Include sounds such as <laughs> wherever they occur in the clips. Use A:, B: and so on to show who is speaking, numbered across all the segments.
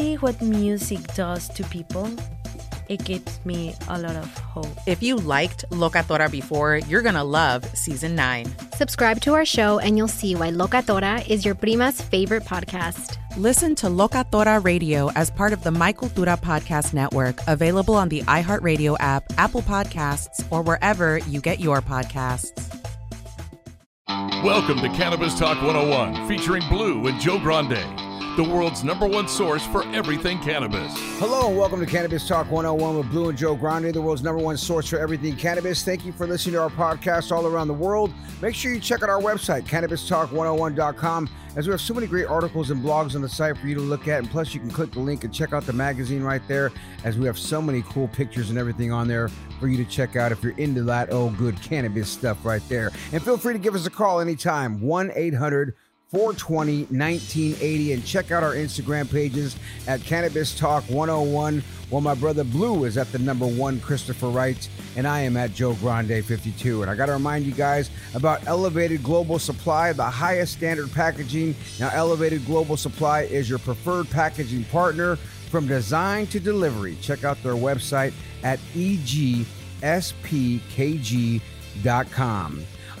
A: what music does to people, it gives me a lot of hope.
B: If you liked Locatora before, you're going to love season nine.
C: Subscribe to our show and you'll see why Locatora is your prima's favorite podcast.
B: Listen to Locatora Radio as part of the My Cultura Podcast Network, available on the iHeartRadio app, Apple Podcasts, or wherever you get your podcasts.
D: Welcome to Cannabis Talk 101, featuring Blue and Joe Grande the world's number one source for everything cannabis.
E: Hello and welcome to Cannabis Talk 101 with Blue and Joe Grande, the world's number one source for everything cannabis. Thank you for listening to our podcast all around the world. Make sure you check out our website, cannabistalk101.com, as we have so many great articles and blogs on the site for you to look at. And plus, you can click the link and check out the magazine right there, as we have so many cool pictures and everything on there for you to check out if you're into that old good cannabis stuff right there. And feel free to give us a call anytime, 1 800 420 1980 and check out our Instagram pages at Cannabis Talk 101 while my brother Blue is at the number one Christopher Wright and I am at Joe Grande 52 and I got to remind you guys about Elevated Global Supply the highest standard packaging. Now Elevated Global Supply is your preferred packaging partner from design to delivery. Check out their website at egspkg.com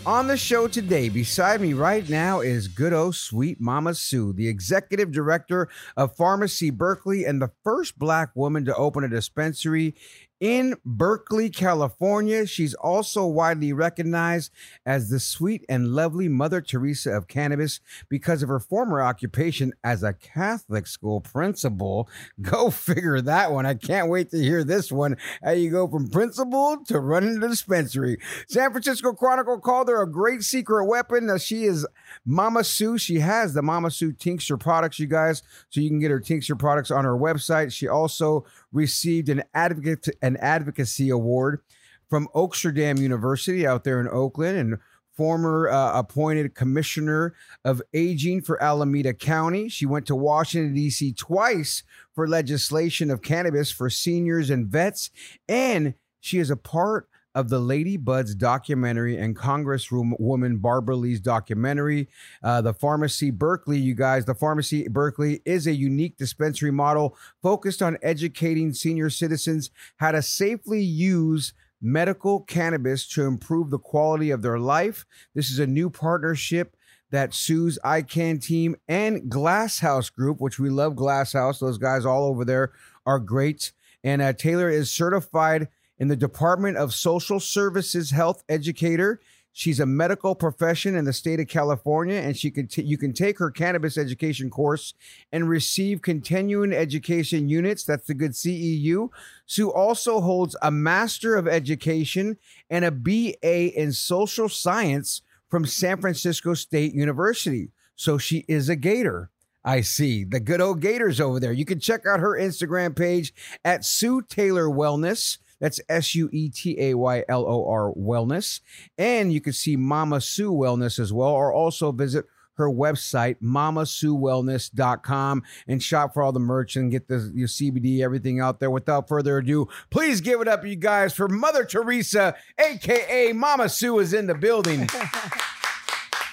E: on the show today, beside me right now is good old sweet Mama Sue, the executive director of Farmacy Berkeley and the first black woman to open a dispensary in Berkeley, California. She's also widely recognized as the sweet and lovely Mother Teresa of cannabis because of her former occupation as a Catholic school principal. <laughs> Go figure that one. I can't wait to hear this one. How you go from principal to running the dispensary. San Francisco Chronicle called her a great secret weapon. She is Mama Sue. She has the Mama Sue tincture products, you guys. So you can get her tincture products on her website. She also received an advocate an advocacy award from Oaksterdam University out there in Oakland and former uh, appointed commissioner of aging for Alameda County. She went to Washington D.C. twice for legislation of cannabis for seniors and vets and she is a part of the Lady Buds documentary and Congresswoman Barbara Lee's documentary. Uh, the Farmacy Berkeley, you guys, the Farmacy Berkeley is a unique dispensary model focused on educating senior citizens how to safely use medical cannabis to improve the quality of their life. This is a new partnership that Sue's ICANN team and Glasshouse Group, which we love Glasshouse, those guys all over there are great. And uh, Taylor is certified in the Department of Social Services health educator. She's a medical profession in the state of California, and she can t- you can take her cannabis education course and receive continuing education units. That's the good CEU. Sue also holds a Master of Education and a BA in Social Science from San Francisco State University. So she is a Gator. I see the good old Gators over there. You can check out her Instagram page at Sue Taylor Wellness. That's S U E T A Y L O R Wellness. And you can see Mama Sue Wellness as well, or also visit her website, mamasuewellness.com, and shop for all the merch and get the your CBD, everything out there. Without further ado, please give it up, you guys, for Mother Teresa, aka Mama Sue, is in the building. <laughs>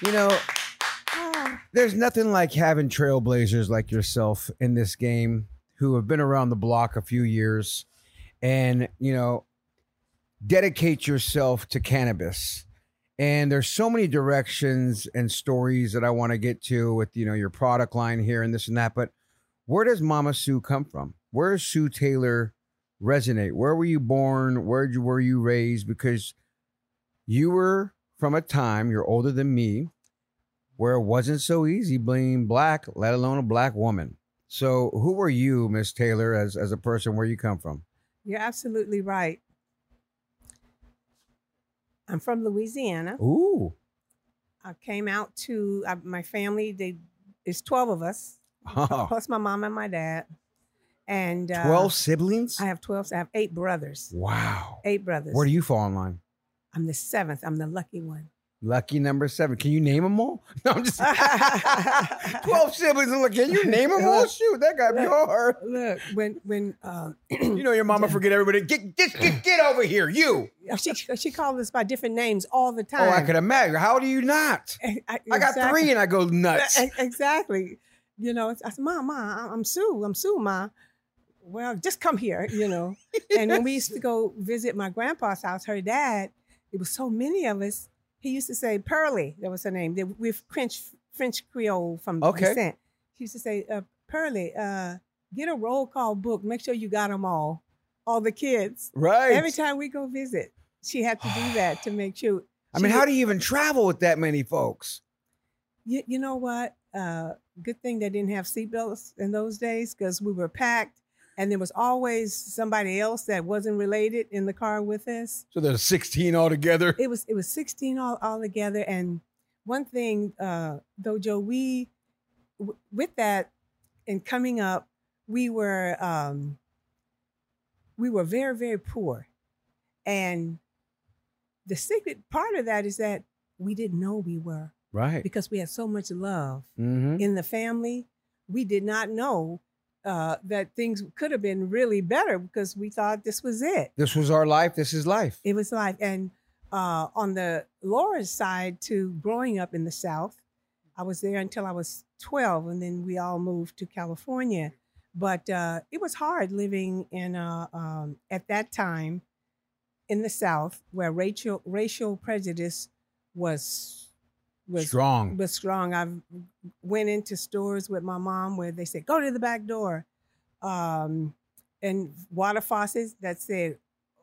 E: you know, ah. there's nothing like having trailblazers like yourself in this game who have been around the block a few years and, you know, dedicate yourself to cannabis. And there's so many directions and stories that I want to get to with you know your product line here and this and that. But where does Mama Sue come from? Where does Sue Taylor resonate? Where were you born? Where were you raised? Because you were from a time, you're older than me, where it wasn't so easy being black, let alone a black woman. So who were you, Miss Taylor, as, as a person? Where you come from?
F: You're absolutely right. I'm from Louisiana.
E: Ooh.
F: I came out to uh, my family. They, it's 12 of us,
E: Oh,
F: plus my mom and my dad. And uh,
E: 12 siblings?
F: I have 12. I have eight brothers.
E: wow.
F: Eight brothers.
E: Where do you fall in line?
F: I'm the seventh. I'm the lucky one.
E: Lucky number seven. Can you name them all? <laughs> No, I'm just <laughs> 12 siblings. I'm can you name them all? Shoot, that got me hard.
F: Look, when when um, <clears throat>
E: You know your mama forget everybody. Get get get, get over here, you.
F: she she called us by different names all the time.
E: Oh, I could imagine. How do you not? <laughs>
F: Eh, I,
E: I got
F: exactly.
E: three and I go nuts.
F: E- Exactly. You know, I said, Ma, Ma, I'm Sue. I'm Sue, Ma. Well, just come here, you know. and when we used to go visit my grandpa's house, her dad, it was so many of us. He used to say Pearly, that was her name. They, we're French French Creole from
E: Okay.
F: descent. She used to say, uh, Pearlie, uh, get a roll call book. Make sure you got them all, all the kids.
E: Right.
F: Every time we go visit, she had to do <sighs> that to make sure.
E: I mean, how do you even travel with that many folks?
F: You, you know what? Uh, good thing they didn't have seatbelts in those days because we were packed and there was always somebody else that wasn't related in the car with us.
E: So there's 16 altogether.
F: It was it was 16 all, all together. And one thing, uh, though, Joe, we w- with that and coming up, we were um, we were very very poor, and the secret part of that is that we didn't know we were
E: Right.
F: because we had so much love
E: Mm-hmm.
F: in the family. We did not know uh, that things could have been really better because we thought this was it.
E: This was our life. This is life.
F: It was life. And uh, on the Laura's side, to growing up in the South, I was there until I was 12, and then we all moved to California. But uh, it was hard living in uh, um, at that time in the South, where racial racial prejudice was was
E: Strong.
F: was strong. I went into stores with my mom where they said, "Go to the back door," um, and water faucets that said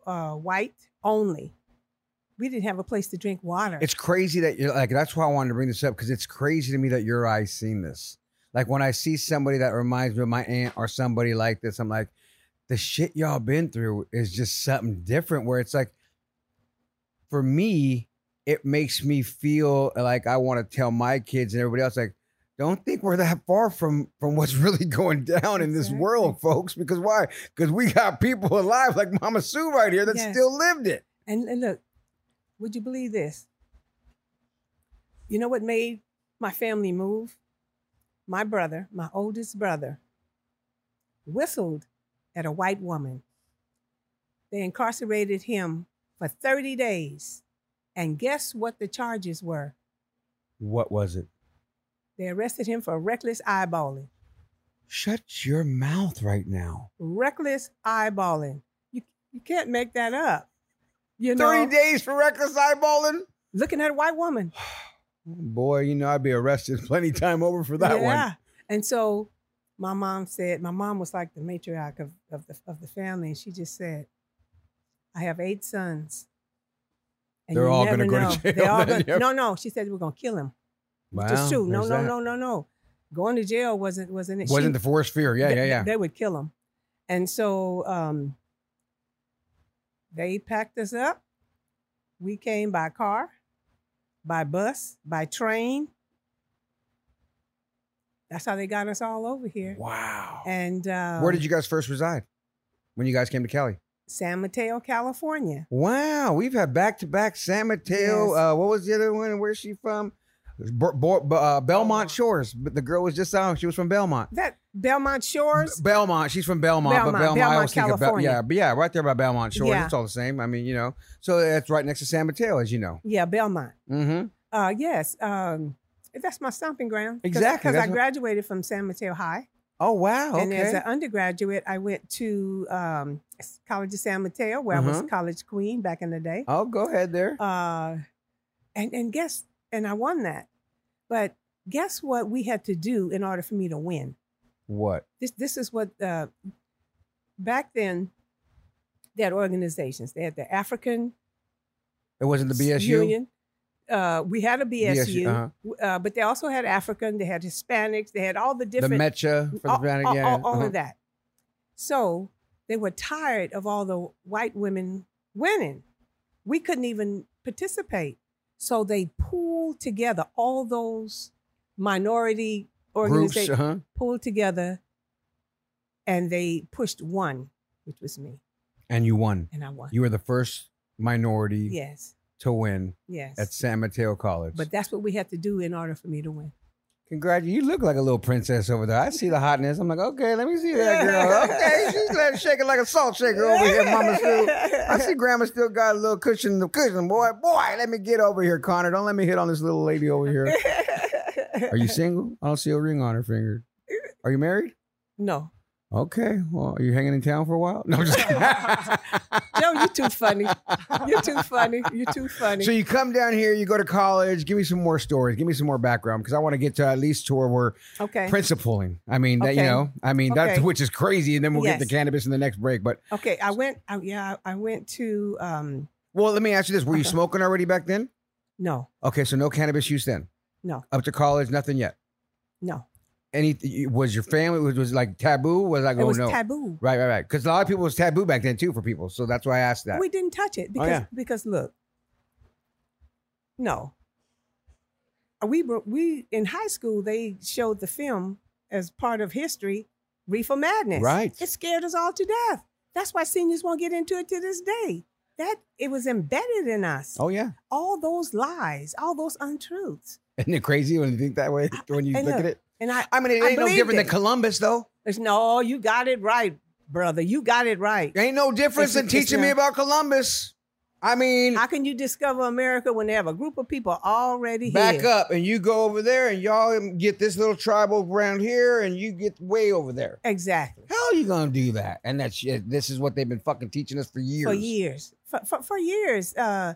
F: uh, "white only." We didn't have a place to drink water.
E: It's crazy that you're like, that's why I wanted to bring this up because it's crazy to me that your eyes seen this. Like when I see somebody that reminds me of my aunt or somebody like this, I'm like, the shit y'all been through is just something different where it's like, for me, it makes me feel like I want to tell my kids and everybody else, like, don't think we're that far from from what's <laughs> really going down in this
F: Exactly.
E: world, folks. Because why? Because we got people alive like Mama Sue right here that
F: Yes.
E: still lived it.
F: And, and look, would you believe this? You know what made my family move? My brother, my oldest brother, whistled at a white woman. They incarcerated him for 30 days. And guess what the charges were?
E: What was it?
F: They arrested him for reckless eyeballing.
E: Shut your mouth right now.
F: Reckless eyeballing. You, you can't make that up. You know,
E: 30 days for reckless eyeballing?
F: looking at a white woman. <sighs>
E: Boy, you know, I'd be arrested <laughs> plenty time over for that
F: yeah.
E: one. Yeah.
F: And so my mom said, my mom was like the matriarch of, of the of the family, and she just said, I have eight sons. And
E: They're all
F: never
E: gonna go to
F: know.
E: jail
F: They're all
E: then,
F: gonna,
E: yep.
F: No, no. She said we're gonna kill him.
E: Wow.
F: Just true. No, no,
E: that.
F: no, no, no. Going to jail wasn't wasn't it?
E: Wasn't
F: She-
E: the forced fear. Yeah,
F: they,
E: yeah, yeah.
F: They would kill him. And so um, they packed us up. We came by car, by bus, by train. That's how they got us all over here.
E: wow.
F: And uh,
E: Where did you guys first reside when you guys came to Cali?
F: San Mateo, California.
E: Wow. We've had back to back San Mateo.
F: Yes.
E: Uh, what was the other one? and Where's she from? Bo- Bo- uh, Belmont Shores. But the girl was just out. She was from Belmont.
F: That Belmont Shores.
E: Belmont. She's from Belmont, but
F: Belmont,
E: Belmont, I
F: Belmont,
E: was thinking about
F: California.
E: yeah, but yeah, right there by Belmont Shores.
F: Yeah.
E: It's all the same. I mean, you know, so that's right next to San Mateo, as you know.
F: Yeah, Belmont.
E: Mm-hmm.
F: Uh, yes. Um, that's my stomping ground.
E: Exactly,
F: Because I
E: what-
F: graduated from San Mateo High.
E: Oh wow.
F: And as an undergraduate, I went to um, College of San Mateo, where I
E: Uh-huh.
F: was college queen back in the day.
E: oh, go ahead there.
F: Uh, and and guess, and I won that. But guess what we had to do in order for me to win?
E: what?
F: This this is what uh, back then. They had organizations. They had the African
E: It wasn't the BSU.
F: Union. Uh, we had a BSU,
E: BSU, uh-huh.
F: uh, but they also had African. They had Hispanics. They had all the
E: The
F: different
E: Mecha for the
F: all,
E: Hispanic,
F: all-
E: yeah.
F: all- all
E: uh-huh.
F: of that. So they were tired of all the white women winning. We couldn't even participate. So they pulled together all those minority organizations,
E: uh-huh.
F: pulled together, and they pushed one, which was me,
E: and you won.
F: and I won.
E: You were the first minority
F: yes,
E: to win
F: yes.
E: at San Mateo College.
F: but that's what we have to do in order for me to win.
E: Congrats. You look like a little princess over there. I see the hotness. I'm like, okay, let me see that girl. Okay, she's like shaking like a salt shaker over here, Mama Sue. I see Grandma still got a little cushion, in the cushion, boy. Boy, let me get over here, Connor. Don't let me hit on this little lady over here. <laughs> Are you single? I don't see a ring on her finger. Are you married?
F: No,
E: Okay. Well, are you hanging in town for a while? No, I'm just.
F: Joe, <laughs> you're too funny. You're too funny. You're too funny.
E: So you come down here, you go to college. Give me some more stories. Give me some more background because I want to get to at least to where we're
F: okay.
E: principling. I mean, that you know, I mean
F: Okay.
E: which is crazy, and then we'll get
F: Yes.
E: to cannabis in the next break. But
F: Okay, I went. I, yeah, I went to. um
E: well, let me ask you this: Were you smoking already back then?
F: No,
E: Okay, so no cannabis use then.
F: No.
E: Up to college, nothing yet.
F: no,
E: Any was your family was, was like taboo? Was like
F: it
E: oh
F: was
E: no,
F: taboo.
E: right, right, right? Because a lot of people was taboo back then too for people. So that's why I asked that.
F: We didn't touch it oh, because
E: Oh, yeah.
F: because look, no. We were we in high school. They showed the film as part of history, Reefer Madness.
E: Right.
F: It scared us all to death. That's why seniors won't get into it to this day. That it was embedded in us.
E: oh yeah,
F: All those lies, all those untruths.
E: isn't it crazy when you think that way? When you
F: Hey,
E: look at it.
F: And I,
E: I mean, it ain't no different than. Columbus, though.
F: It's, no, you got it right, brother. You got it right.
E: There Ain't no difference
F: It's- it's
E: teaching me about Columbus. I mean,
F: How can you discover America when they have a group of people already here?
E: back
F: here?
E: up and you go over there and y'all get this little tribal around here and you get way over there.
F: Exactly.
E: How are you gonna do that? And that's. This is what they've been fucking teaching us for years.
F: For years. For, for, for years. Uh,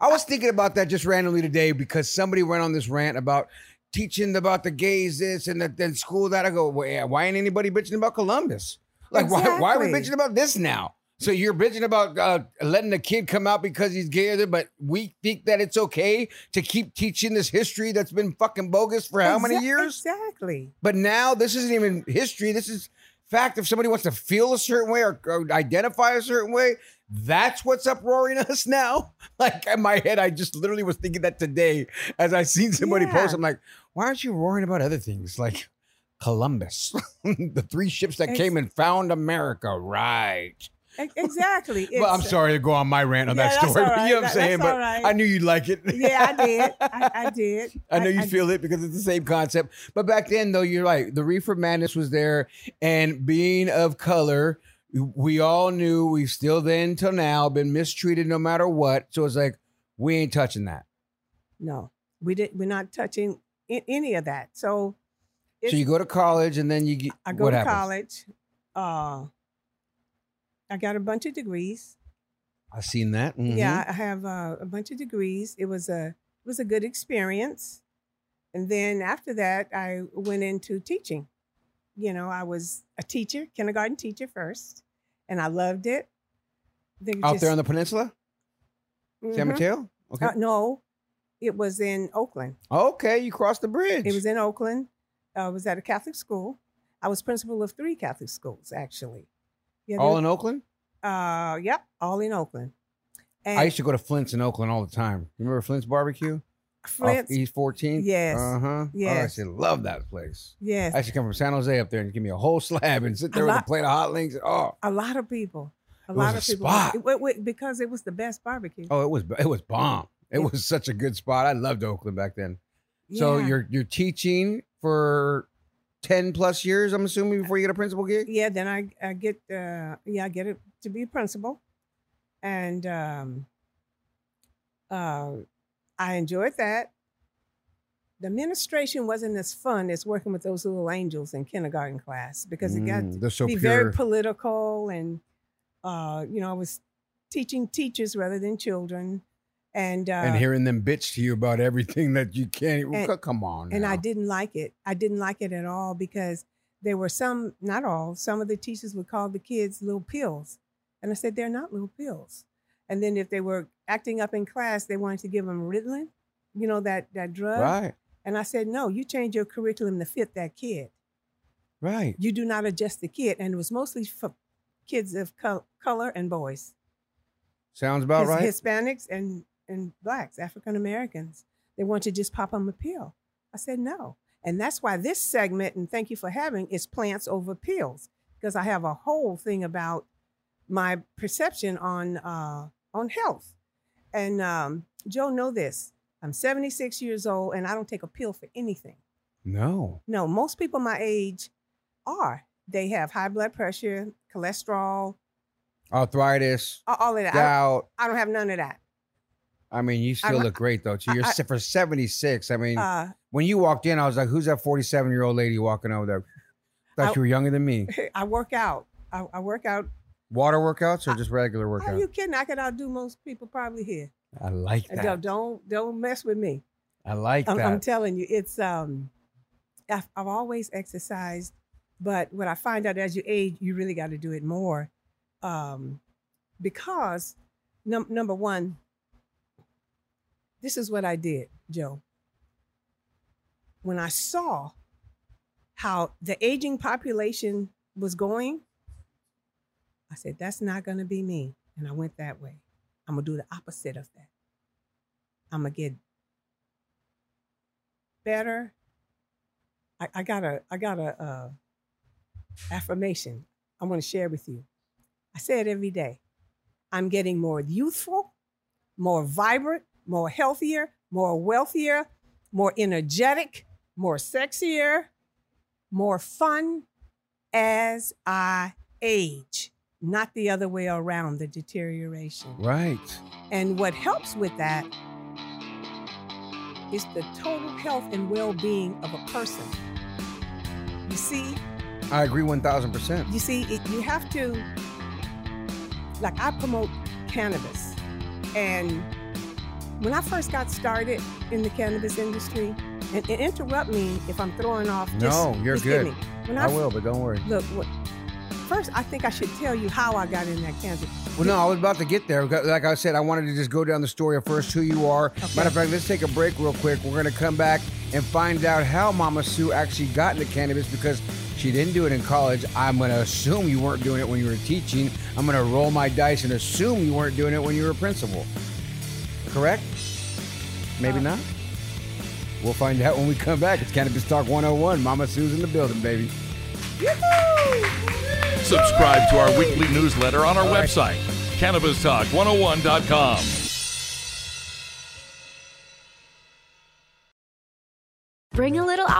E: I was thinking about that just randomly today because somebody went on this rant about teaching about the gays this and the, then school that. I go, well, yeah, why ain't anybody bitching about Columbus? Like, why, why are we bitching about this now? So you're bitching about uh, letting a kid come out because he's gay, but we think that it's okay to keep teaching this history that's been fucking bogus for how many years?
F: Exactly.
E: But now this isn't even history. This is fact. If somebody wants to feel a certain way or, or identify a certain way, that's what's uproaring <laughs> us now. Like in my head, I just literally was thinking that today as I seen somebody
F: Yeah.
E: post. I'm like, why aren't you roaring about other things like Columbus, <laughs> the three ships that came and found America? Right.
F: Exactly. <laughs>
E: well, I'm sorry to go on my rant on
F: Yeah,
E: that story.
F: right.
E: You know what I'm
F: That-
E: saying? But
F: right.
E: I knew you'd like it.
F: Yeah, I did. I, I did.
E: I know you feel it because it's the same concept. But back then, though, you're right. The reefer madness was there, and being of color, we all knew we've still then till now been mistreated no matter what. So it's like we ain't touching that.
F: No, we did. We're not touching any of that. So,
E: so you go to college, and then you get
F: I go to
E: happens?
F: college. Uh, I got a bunch of degrees.
E: I've seen that. Mhm.
F: Yeah, I have uh, a bunch of degrees. It was a it was a good experience, and then after that, I went into teaching. You know, I was a teacher, kindergarten teacher first, and I loved it. They
E: out there on the peninsula, San
F: Mhm.
E: Mateo. Okay.
F: Uh, no, it was in Oakland.
E: okay, you crossed the bridge.
F: It was in Oakland. I was at a Catholic school. I was principal of three Catholic schools, actually. Yeah,
E: all in Oakland.
F: uh, yep, all in Oakland. And
E: I used to go to Flint's in Oakland all the time. Remember Flint's barbecue?
F: Flint's,
E: East 14th?
F: Yes.
E: Uh huh. Oh, I
F: Yes.
E: to love that place.
F: yes,
E: I should come from San Jose up there and give me a whole slab and sit there with a plate of hot links. Oh,
F: a lot of people. A
E: It
F: lot of
E: a
F: people.
E: spot.
F: It- wait, wait, because it was the best barbecue.
E: oh, it was it was bomb. It was such a good spot. I loved Oakland back then. So
F: Yeah.
E: you're you're teaching for ten plus years, I'm assuming, before you get a principal gig.
F: yeah. Then I, I get uh, yeah I get it to be a principal, and um, uh, I enjoyed that. the administration wasn't as fun as working with those little angels in kindergarten class because it got
E: Mm,
F: to
E: so
F: be
E: pure.
F: very political and uh, you know, I was teaching teachers rather than children. And uh,
E: and hearing them bitch to you about everything that you can't.
F: And-
E: come on.
F: and I didn't like it. I didn't like it at all because there were some, not all, some of the teachers would call the kids little pills. And I said, they're not little pills. And then if they were acting up in class, they wanted to give them Ritalin, you know, that, that drug.
E: Right.
F: And I said, no, you change your curriculum to fit that kid.
E: Right.
F: You do not adjust the kid. And it was mostly for kids of col- color and boys.
E: Sounds about
F: His-
E: right.
F: Hispanics and, and blacks, African Americans. They want to just pop them a pill. I said no. And that's why this segment, and thank you for having, is plants over pills. Because I have a whole thing about my perception on uh, on health. And um, Joe, know this. I'm 76 years old and I don't take a pill for anything.
E: no.
F: No, most people my age are. They have high blood pressure, cholesterol,
E: Arthritis,
F: all of that. I. I don't have none of that.
E: I mean, you still
F: I'm-
E: look great though. You're
F: I-
E: se- for 76. I mean,
F: Uh,
E: when you walked in, I was like, "Who's that 47 year old lady walking over there?" Thought
F: I-
E: you were younger than me. <laughs>
F: I work out. I, I work out.
E: Water workouts or just regular workouts?
F: Are you kidding? I could outdo most people probably here.
E: I like that.
F: Don't don't don't mess with me.
E: I like
F: I'm,
E: that.
F: I'm telling you, it's um, I've, I've always exercised, but what I find out as you age, you really got to do it more, um, because num- number one, this is what I did, Joe. When I saw how the aging population was going, I said, that's not going to be me. And I went that way. I'm going to do the opposite of that. I'm going to get better. I, I got a, I got a, uh, affirmation I'm going to share with you. I say it every day. I'm getting more youthful, more vibrant, more healthier, more wealthier, more energetic, more sexier, more fun as I age, not the other way around, the deterioration.
E: right.
F: And what helps with that is the total health and well being of a person. You see,
E: I agree 1000%.
F: you see, it, you have to, like, I promote cannabis. And when I first got started in the cannabis industry, and, and interrupt me if I'm throwing off. Just,
E: No, you're good.
F: me. When
E: I will, but don't worry.
F: Look, what, first, I think I should tell you how I got in that cannabis.
E: Well, no, I was about to get there. Like I said, I wanted to just go down the story of first who you are. Matter of fact, let's take a break real quick. We're going to come back and find out how Mama Sue actually got into cannabis because she didn't do it in college. I'm going to assume you weren't doing it when you were teaching. I'm going to roll my dice and assume you weren't doing it when you were a principal. Correct? Maybe uh, not? We'll find out when we come back. It's Cannabis Talk 101. Mama Sue's in the building, baby.
D: Subscribe to our weekly newsletter on our website, CannabisTalk101.com.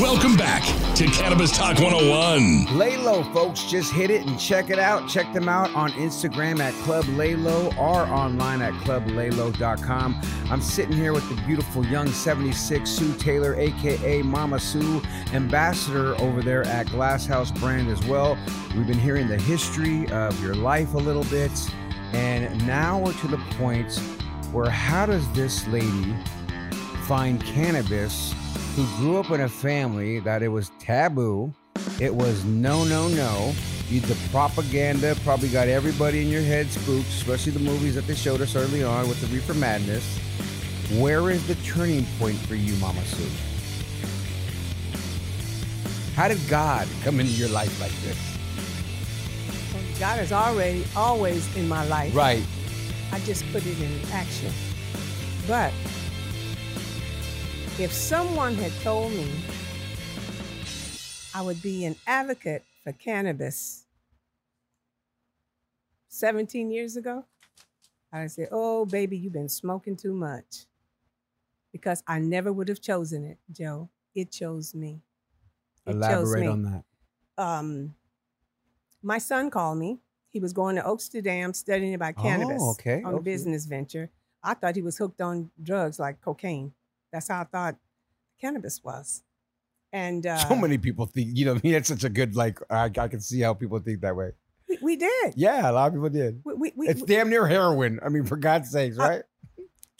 D: Welcome back to Cannabis Talk 101.
E: Lay low, folks. Just hit it and check it out. Check them out on Instagram at Club Laylow or online at clublaylow.com. I'm sitting here with the beautiful young 76 Sue Taylor, aka Mama Sue, ambassador over there at Glass House Brand as well. We've been hearing the history of your life a little bit, and now we're to the point where how does this lady find cannabis who grew up in a family that it was taboo, it was no, no, no. You, the propaganda probably got everybody in your head spooked, especially the movies that they showed us early on with the Reefer Madness. Where is the turning point for you, Mama Sue? How did God come into your life like this?
F: God is already always in my life.
E: Right.
F: I just put it in action. But if someone had told me I would be an advocate for cannabis 17 years ago, I'd say, Oh, baby, you've been smoking too much. Because I never would have chosen it, Joe. It chose me. It chose
E: Elaborate
F: me.
E: on that.
F: Um, my son called me. He was going to Amsterdam studying about
E: Oh,
F: cannabis
E: okay,
F: on a business venture. I thought he was hooked on drugs like cocaine. That's how I thought cannabis was. And <laughs> uh,
E: so many people think, you know, I mean, it's such a good, like, I, I can see how people think that way.
F: we, we did.
E: Yeah, a lot of people did.
F: We, we, we,
E: It's damn near heroin. I mean, for God's sakes, right?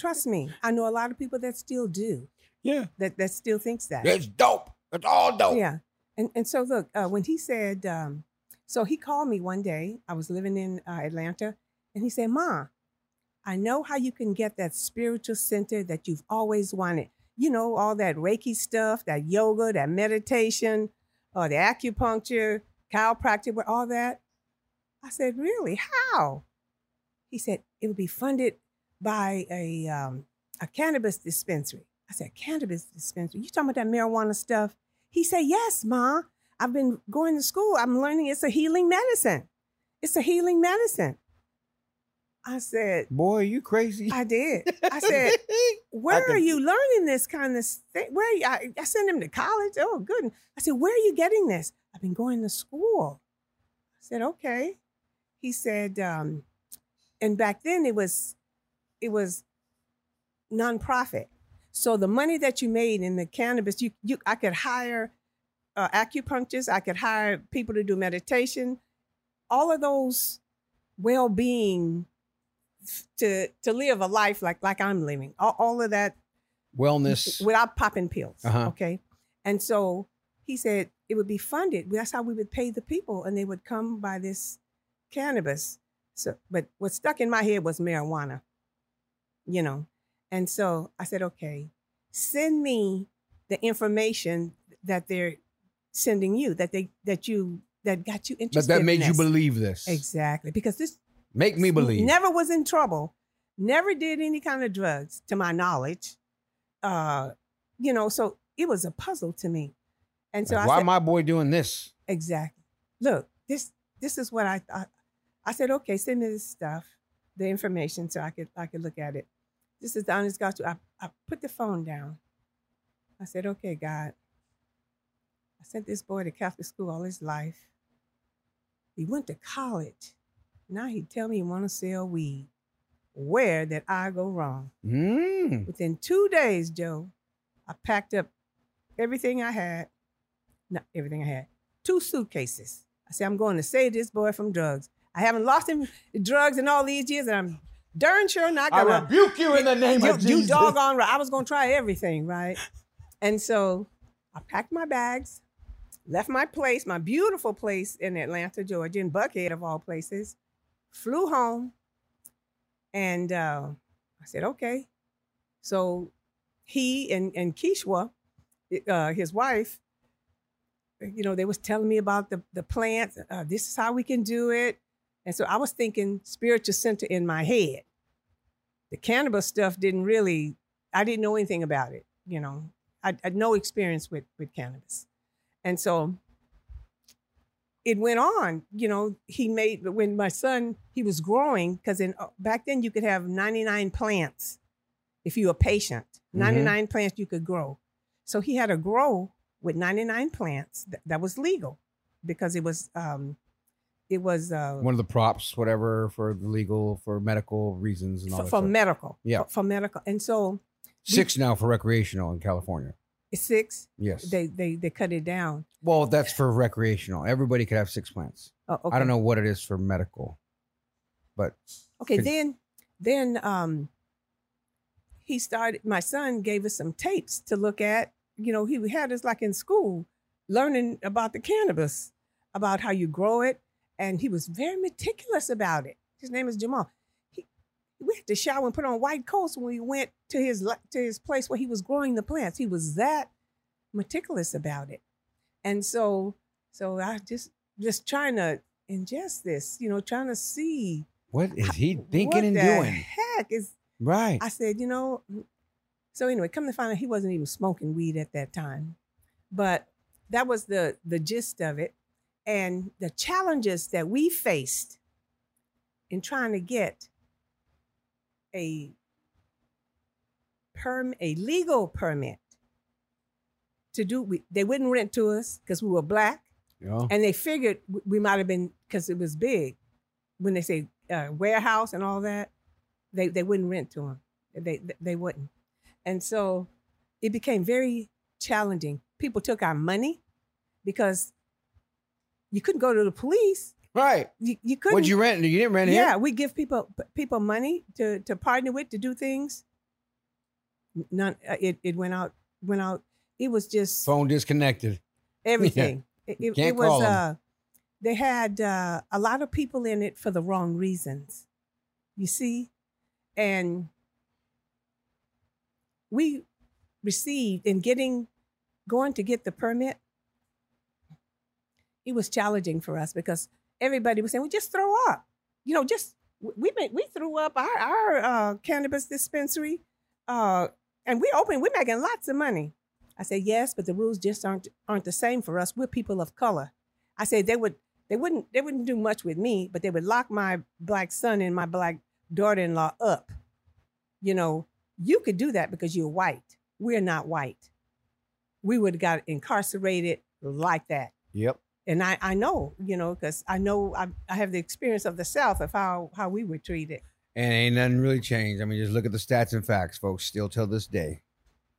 F: trust me, I know a lot of people that still do.
E: Yeah.
F: That that still thinks that.
E: It's dope. It's all dope.
F: Yeah. And and so look, uh, when he said, um, so he called me one day. I was living in uh, Atlanta, and he said, "Ma, I know how you can get that spiritual center that you've always wanted. You know, all that Reiki stuff, that yoga, that meditation, or the acupuncture, chiropractic, all that." I said, "Really? How?" He said, "It would be funded by a um, a cannabis dispensary." I said, "Cannabis dispensary? You talking about that marijuana stuff?" He said, Yes, Ma. I've been going to school. I'm learning it's a healing medicine. It's a healing medicine. I said,
E: Boy, you crazy.
F: I did. I said, <laughs> Where
E: can
F: are you learning this kind of thing? Where are you? I, I sent him to college. Oh, good. I said, Where are you getting this? I've been going to school. I said, Okay. He said, um, and back then it was it was nonprofit. So the money that you made in the cannabis, you you I could hire uh, acupuncturists, I could hire people to do meditation, all of those well-being to to live a life like like I'm living. All, all of that
E: Wellness.
F: without popping pills.
E: Uh-huh.
F: Okay. And so he said it would be funded. That's how we would pay the people, and they would come by this cannabis. So, but what stuck in my head was marijuana, you know. And so I said, okay, send me the information that they're sending you, that they that you that got you
E: That,
F: interested.
E: that
F: in
E: made you believe this.
F: exactly because this
E: Make me believe.
F: Never was in trouble. Never did any kind of drugs, to my knowledge. Uh, you know, so it was a puzzle to me. And so
E: Like,
F: I
E: why
F: said,
E: my boy doing this?
F: exactly. Look, this this is what I thought. I said, okay, send me this stuff, the information, so I could I could look at it. This is the honest gospel. I, I put the phone down. I said, okay, God. I sent this boy to Catholic school all his life. He went to college. Now he tell me he want to sell weed. Where did I go wrong?
E: Mm.
F: Within two days, Joe, I packed up everything I had. Not everything I had. Two suitcases. I said, I'm going to save this boy from drugs. I haven't lost him <laughs> drugs in all these years, and I'm darn sure not gonna I
E: rebuke you in the name
F: you,
E: of Jesus.
F: you doggone right. I was gonna try everything, right? And so I packed my bags, left my place, my beautiful place in Atlanta, Georgia, in Buckhead of all places, flew home, and uh, I said, okay. So he and and Kishwa, uh, his wife, you know, they was telling me about the the plants. Uh, this is how we can do it. And so I was thinking spiritual center in my head. The cannabis stuff didn't really, I didn't know anything about it. You know, I had no experience with with cannabis. And so it went on. You know, he made when my son he was growing because in uh, back then you could have 99 plants if you were patient.
E: Mhm.
F: 99 plants you could grow. So he had to grow with 99 plants. Th- that was legal because it was um it was uh
E: One of the props, whatever, for the legal, for medical reasons and all
F: for,
E: that
F: for medical.
E: Yeah.
F: For, for medical. And so we-
E: Six now for recreational in California.
F: Six.
E: Yes.
F: They they they cut it down.
E: Well, that's for recreational. Everybody could have six plants.
F: Oh, okay.
E: I don't know what it is for medical, but
F: Okay,
E: Could-
F: then then um he started my son gave us some tapes to look at. You know, he had us like in school learning about the cannabis, about how you grow it, and he was very meticulous about it. His name is Jamal. We had to shower and put on white coats when we went to his to his place where he was growing the plants. He was that meticulous about it. And so so I just just trying to ingest this, you know, trying to see
E: what is he thinking and
F: the
E: doing?
F: heck is
E: Right.
F: I said, you know, mm, so anyway, come to find out he wasn't even smoking weed at that time. But that was the the gist of it. And the challenges that we faced in trying to get a perm a legal permit to do we, they wouldn't rent to us because we were black.
E: Yeah.
F: and they figured we might have been because it was big. When they say uh, warehouse and all that they they wouldn't rent to them they they wouldn't. And so it became very challenging. People took our money because you couldn't go to the police
E: right
F: you, you couldn't
E: What'd you rent? You didn't rent here?
F: yeah we give people people money to to partner with to do things none uh, it, it went out went out it was just
E: Phone disconnected.
F: everything. <laughs> It, it,
E: Can't
F: it was
E: call 'em.
F: uh they had uh, a lot of people in it for the wrong reasons. You see? And we received in getting going to get the permit, it was challenging for us because everybody was saying, well, just throw up. You know, just we made, we threw up our our uh, cannabis dispensary, uh, and we opened. We're making lots of money. I said yes, but the rules just aren't aren't the same for us. We're people of color. I said they would they wouldn't they wouldn't do much with me, but they would lock my black son and my black daughter-in-law up. You know, you could do that because you're white. We're not white. We would have got incarcerated like that.
E: Yep.
F: And I, I know, you know, because I know I, I have the experience of the South of how how we were treated.
E: And ain't nothing really changed. I mean, just look at the stats and facts, folks, still till this day.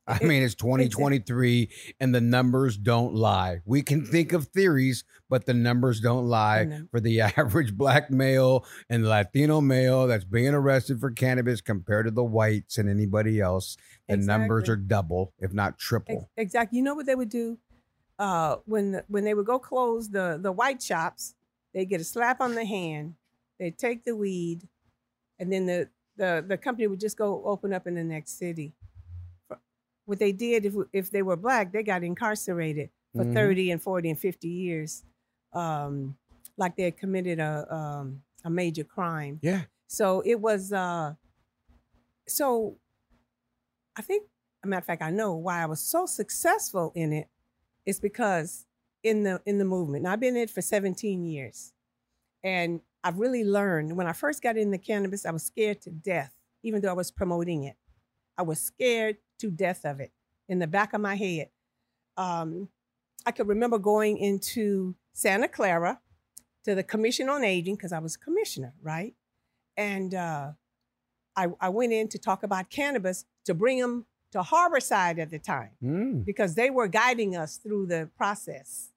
E: I mean, it's 2023 and the numbers don't lie. We can mm-hmm. think of theories, but the numbers don't lie for the <laughs> average black male and Latino male that's being arrested for cannabis compared to the whites and anybody else. The numbers are double, if not triple.
F: Exactly. You know what they would do uh, when when they would go close the the white shops? They get a slap on the hand. They take the weed, and then the the the company would just go open up in the next city. What they did if if they were black, they got incarcerated for
E: Mhm.
F: thirty and forty and fifty years, um, like they had committed a um, a major crime.
E: Yeah.
F: So it was uh so I think a matter of fact, I know why I was so successful in it is because in the in the movement. I've been in it for 17 years. And I've really learned when I first got into cannabis, I was scared to death, even though I was promoting it. I was scared to death of it in the back of my head. Um, I could remember going into Santa Clara to the Commission on Aging because I was a commissioner, right? And uh, I, I went in to talk about cannabis to bring them to Harborside at the time
E: Mm.
F: because they were guiding us through the process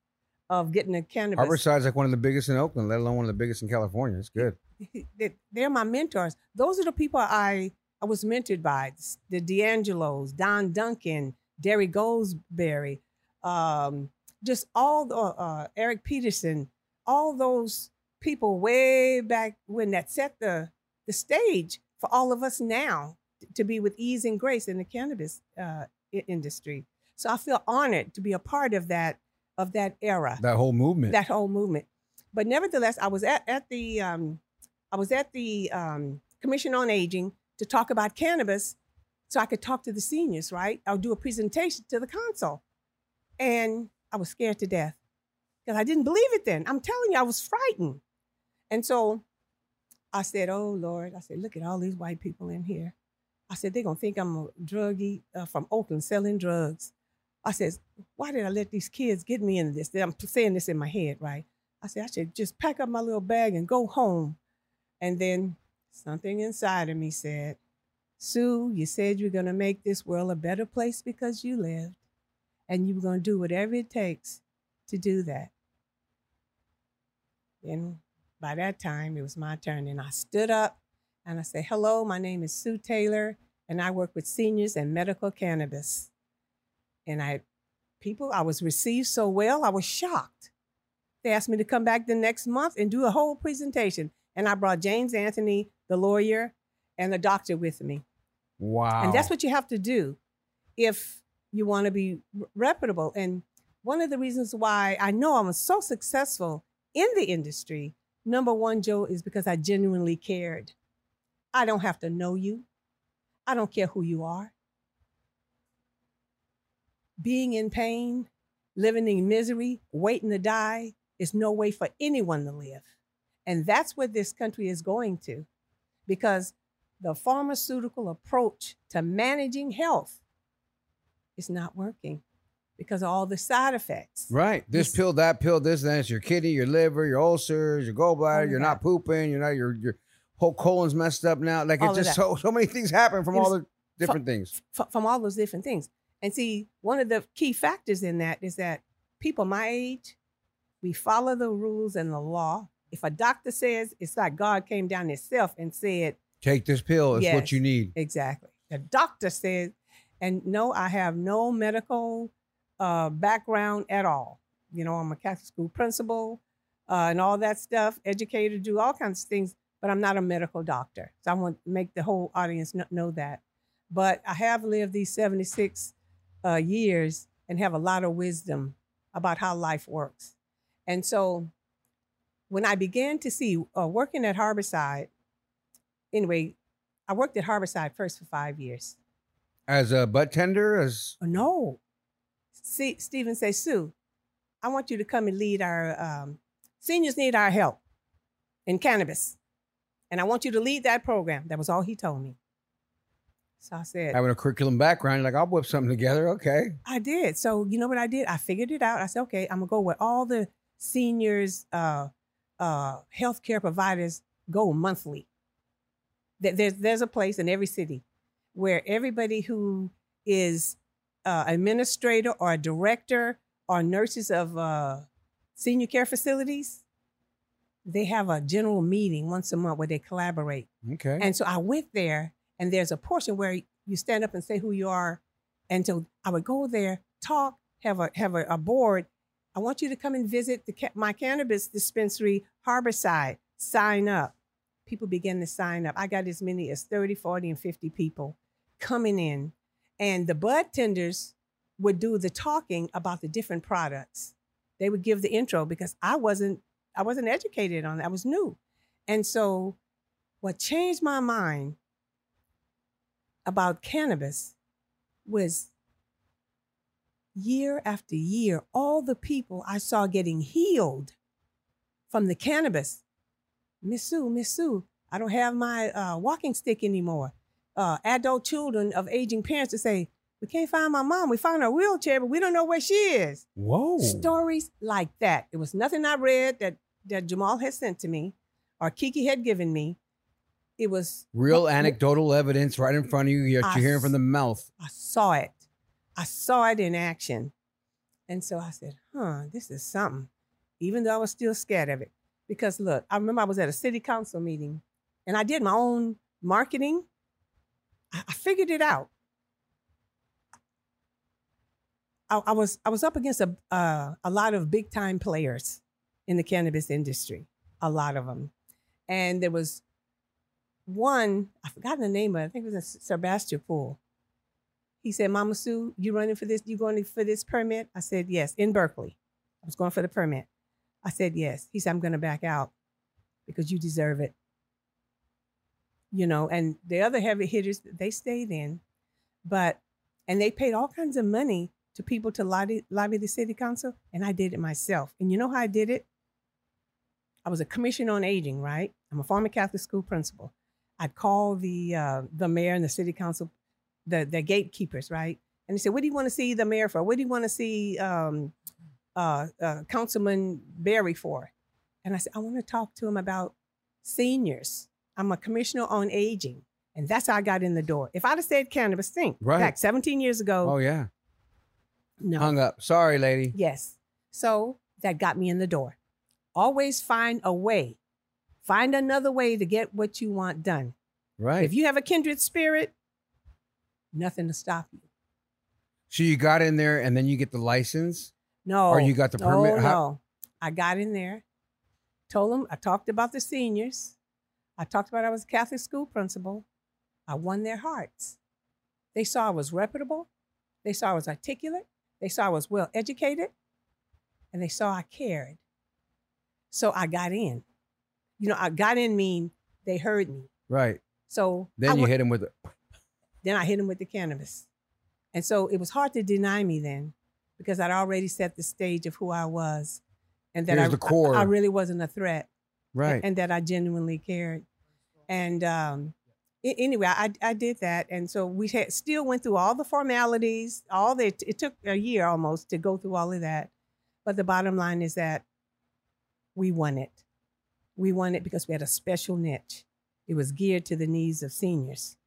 F: of getting the cannabis.
E: Harborside's like one of the biggest in Oakland, let alone one of the biggest in California. It's good. <laughs>
F: they- they're my mentors. Those are the people I I was mentored by. The DeAngelos, Don Duncan, Debby Goldsberry, um, just all the uh, Eric Peterson, all those people way back when that set the the stage for all of us now to be with ease and grace in the cannabis uh, industry. So I feel honored to be a part of that of that era
E: That whole movement.
F: that whole movement. But nevertheless, I was at, at the um, I was at the um, Commission on Aging to talk about cannabis, so I could talk to the seniors. Right, I'll do a presentation to the council, and I was scared to death. because I didn't believe it then. I'm telling you, I was frightened. And so I said, Oh Lord, I said, look at all these white people in here. I said, they're going to think I'm a druggie uh, from Oakland selling drugs. I said, why did I let these kids get me into this? I'm saying this in my head, right? I said, I should just pack up my little bag and go home. And then something inside of me said, Sue, you said you're going to make this world a better place because you lived, and you were going to do whatever it takes to do that. And by that time, it was my turn, and I stood up and I said, Hello, my name is Sue Taylor, and I work with seniors and medical cannabis. And I, people, I was received so well, I was shocked. They asked me to come back the next month and do a whole presentation. And I brought James Anthony, the lawyer, and the doctor with me.
E: Wow.
F: And that's what you have to do if you want to be reputable. And one of the reasons why I know I'm so successful in the industry, number one, Joe, is because I genuinely cared. I don't have to know you. I don't care who you are. Being in pain, living in misery, waiting to die is no way for anyone to live. And that's where this country is going to because the pharmaceutical approach to managing health is not working because of all the side effects.
E: Right. This pill, that pill, this, that. It's your kidney, your liver, your ulcers, your gallbladder.
F: All
E: You're
F: of
E: not pooping. You're not. Your your whole colon's messed up now. Like
F: All
E: it's just
F: that.
E: so so many things happen from all the different things.
F: f- from all those different things. And see, one of the key factors in that is that people my age, we follow the rules and the law. If a doctor says it's like God came down himself and said,
E: Take this pill. It's what you need.
F: Exactly. The doctor said, and no, I have no medical uh, background at all. You know, I'm a Catholic school principal uh, and all that stuff, educator, do all kinds of things, but I'm not a medical doctor. So I want to make the whole audience know that. But I have lived these 76 uh, years and have a lot of wisdom about how life works. And so when I began to see uh, working at Harborside, anyway, I worked at Harborside first for five years.
E: As a bud tender, as
F: Oh, no. See, Stephen say, Sue, I want you to come and lead our um, seniors need our help in cannabis. And I want you to lead that program. That was all he told me. So I said,
E: having a curriculum background, you're like I'll whip something together. Okay.
F: I did. So you know what I did? I figured it out. I said, okay, I'm gonna go where all the seniors, uh, uh, healthcare providers go monthly. There- There's there's a place in every city where everybody who is uh, administrator or a director or nurses of uh, senior care facilities, they have a general meeting once a month where they collaborate.
E: Okay.
F: And so I went there, and there's a portion where you stand up and say who you are. And so I would go there, talk, have a have a, a board. I want you to come and visit the ca- my cannabis dispensary, Harborside. Sign up. People began to sign up. I got as many as 30, 40, and 50 people coming in. And the bud tenders would do the talking about the different products. They would give the intro because I wasn't I wasn't educated on it. I was new. And so what changed my mind about cannabis was year after year, all the people I saw getting healed from the cannabis. Miss Sue, Miss Sue, I don't have my uh, walking stick anymore. Uh, adult children of aging parents to say, we can't find my mom. We found her wheelchair, but we don't know where she is.
E: Whoa.
F: Stories like that. It was nothing I read that, that Jamal had sent to me or Kiki had given me. It was
E: Real anecdotal evidence right in front of you. You're,
F: I
E: you're hearing from the mouth.
F: I saw it. I saw it in action. And so I said, huh, this is something, even though I was still scared of it. Because look, I remember I was at a city council meeting and I did my own marketing. I, I figured it out. I, I was I was up against a uh, a lot of big time players in the cannabis industry, a lot of them, and there was one I forgot the name of. it. I think it was in Sebastopol. He said, "Mama Sue, you running for this? You going for this permit?" I said, "Yes." In Berkeley, I was going for the permit. I said, "Yes." He said, "I'm going to back out because you deserve it." You know, and the other heavy hitters they stayed in, but and they paid all kinds of money to people to lobby, lobby the city council, and I did it myself. And you know how I did it? I was a commission on aging, right? I'm a former Catholic school principal. I'd call the uh, the mayor and the city council, the the gatekeepers, right? And they said, "What do you want to see the mayor for? What do you want to see um, uh, uh, Councilman Barry for?" And I said, "I want to talk to him about seniors. I'm a commissioner on aging, and that's how I got in the door. If I'd have said cannabis, think
E: Right.
F: back 17 years ago.
E: Oh yeah.
F: No.
E: Hung up. Sorry, lady.
F: Yes. So that got me in the door. Always find a way. Find another way to get what you want done.
E: Right.
F: If you have a kindred spirit, nothing to stop you.
E: So you got in there and then you get the license?
F: No.
E: Or you got the permit? How-
F: No. I got in there, told them, I talked about the seniors. I talked about I was a Catholic school principal. I won their hearts. They saw I was reputable. They saw I was articulate. They saw I was well educated. And they saw I cared. So I got in. You know, I got in mean they heard me.
E: Right.
F: So
E: Then
F: I
E: you
F: went-
E: hit him with it.
F: then I hit him with the cannabis. And so it was hard to deny me then because I'd already set the stage of who I was and that
E: Here's
F: I,
E: the core.
F: I, I really wasn't a threat.
E: Right.
F: And, and that I genuinely cared. And um, anyway, I, I did that. And so we had, still went through all the formalities, all the, it took a year almost to go through all of that. But the bottom line is that we won it. We won it because we had a special niche. It was geared to the needs of seniors.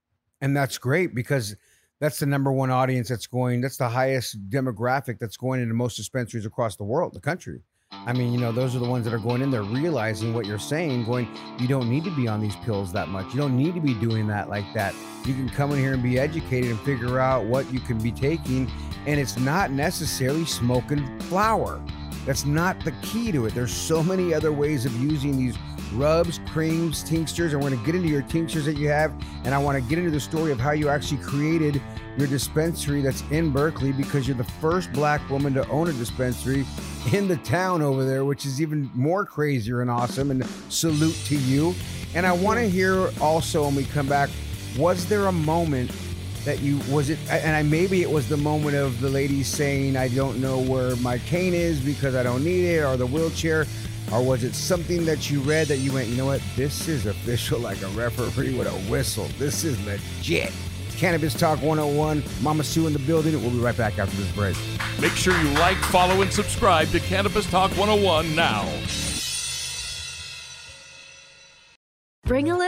E: And that's great because that's the number one audience that's going, that's the highest demographic that's going into most dispensaries across the world, the country. I mean, you know, those are the ones that are going in there realizing what you're saying, going, you don't need to be on these pills that much. You don't need to be doing that like that. You can come in here and be educated and figure out what you can be taking. And it's not necessarily smoking flower. That's not the key to it. There's so many other ways of using these rubs, creams, tinctures, we're going to get into your tinctures that you have. And I want to get into the story of how you actually created your dispensary that's in Berkeley because you're the first black woman to own a dispensary in the town over there, which is even more crazier and awesome. And salute to you. And I want to hear also when we come back, was there a moment that you was it and I maybe it was the moment of the lady saying I don't know where my cane is because I don't need it or the wheelchair or was it something that you read that you went you know what? This is official <laughs> like a referee with a whistle. This is legit. Cannabis Talk 101 Mama Sue in the building. We'll be right back after this break.
D: Make sure you like, follow, and subscribe to Cannabis Talk 101 now.
C: Bring a little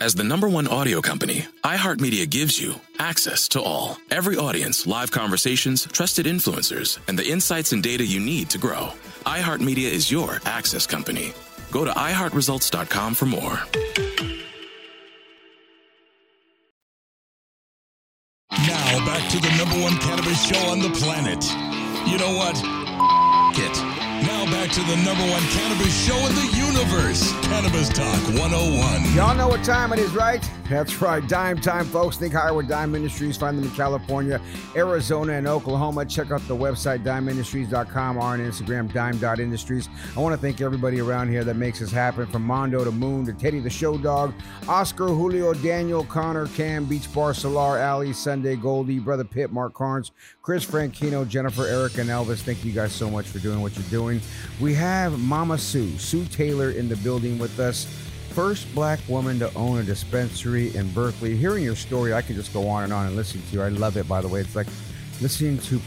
G: As the number one audio company, iHeartMedia gives you access to all. Every audience, live conversations, trusted influencers, and the insights and data you need to grow. iHeartMedia is your access company. Go to iHeartResults.com for more.
D: Now back to the number one cannabis show on the planet. You know what? it. Back to the number one cannabis show in the universe, Cannabis Talk 101.
E: Y'all know what time it is, right? That's right. Dime time, folks. Think higher with Dime Industries. Find them in California, Arizona, and Oklahoma. Check out the website, dimeindustries.com, or on Instagram, dime.industries. I want to thank everybody around here that makes this happen from Mondo to Moon to Teddy the Show Dog, Oscar, Julio, Daniel, Connor, Cam, Beach Bar, Solar, Ali, Sunday, Goldie, Brother Pitt, Mark Carnes, Chris Franchino, Jennifer, Eric, and Elvis. Thank you guys so much for doing what you're doing. We have Mama Sue, Sue Taylor in the building with us. First black woman to own a dispensary in Berkeley. Hearing your story, I could just go on and on and listen to you. I love it, by the way. It's like listening to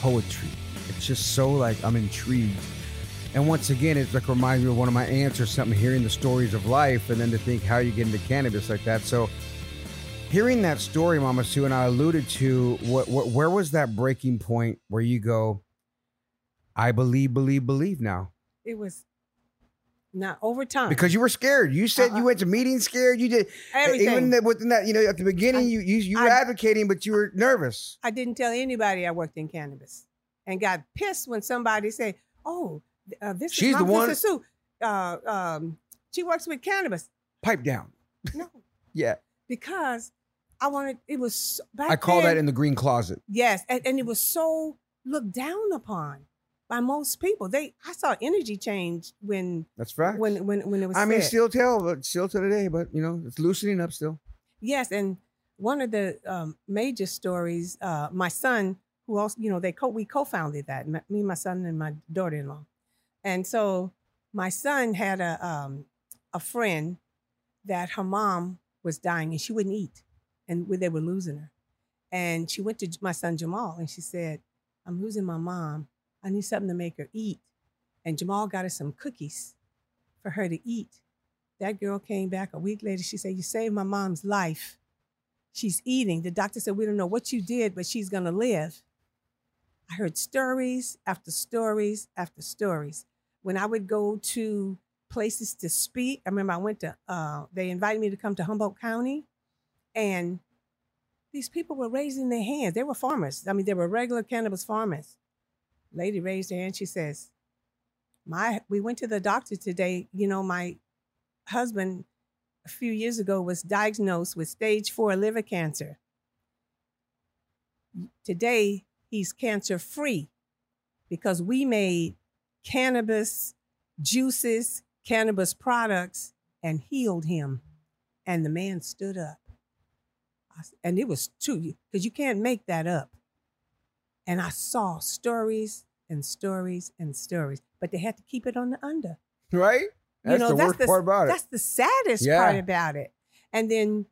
E: poetry. It's just so like I'm intrigued. And once again, it like reminds me of one of my aunts or something, hearing the stories of life and then to think how you get into cannabis like that. So hearing that story, Mama Sue, and I alluded to what, what where was that breaking point where you go, I believe, believe, believe now.
F: It was not over time.
E: Because you were scared. You said you went to meetings scared. You did
F: Everything.
E: Even that- within that, you know, at the beginning, you you, you were
F: I-
E: advocating, but you were nervous.
F: I didn't tell anybody I worked in cannabis. and got pissed when somebody said, "Oh, uh, this
E: She's
F: is
E: the one-
F: Sister Sue. Uh, um, she works with cannabis."
E: Pipe down.
F: No, <laughs>
E: Yeah.
F: because I wanted. It was
E: I call that in the green closet.
F: Yes, and, and it was so looked down upon by most people. They I saw energy change when
E: That's right.
F: when when when it was.
E: I mean, still tell, but still to today, but you know, it's loosening up still.
F: Yes, and one of the um, major stories, uh, my son, who also, you know, they co- we co-founded that, me, my son, and my daughter-in-law, and so my son had a um, a friend that her mom was dying and she wouldn't eat, and they were losing her, and she went to my son Jamal and she said, "I'm losing my mom. I need something to make her eat," and Jamal got her some cookies for her to eat. That girl came back a week later. She said, You saved my mom's life. She's eating. The doctor said, We don't know what you did, but she's going to live. I heard stories after stories after stories. When I would go to places to speak, I remember I went to, uh, they invited me to come to Humboldt County, and these people were raising their hands. They were farmers. I mean, they were regular cannabis farmers. Lady raised her hand. She says, my we went to the doctor today you know my husband a few years ago was diagnosed with stage four liver cancer. Today, he's cancer free because we made cannabis juices, cannabis products, and healed him. And the man stood up. And it was true because you can't make that up. And I saw stories and stories and stories, but they had to keep it on the under
E: Right? That's the worst part about it.
F: that's the saddest
E: Yeah.
F: part about it. And then,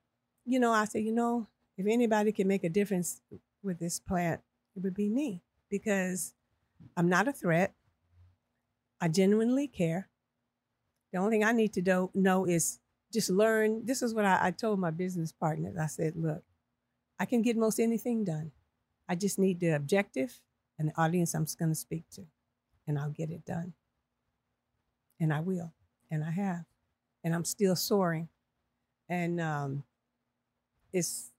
F: you know, I said, you know, if anybody can make a difference with this plant, it would be me because I'm not a threat. I genuinely care. The only thing I need to do, know is just learn. This is what I, I told my business partners. I said, look, I can get most anything done. I just need the objective and the audience I'm going to speak to, and I'll get it done. And I will and I have, and I'm still soaring, and um, it's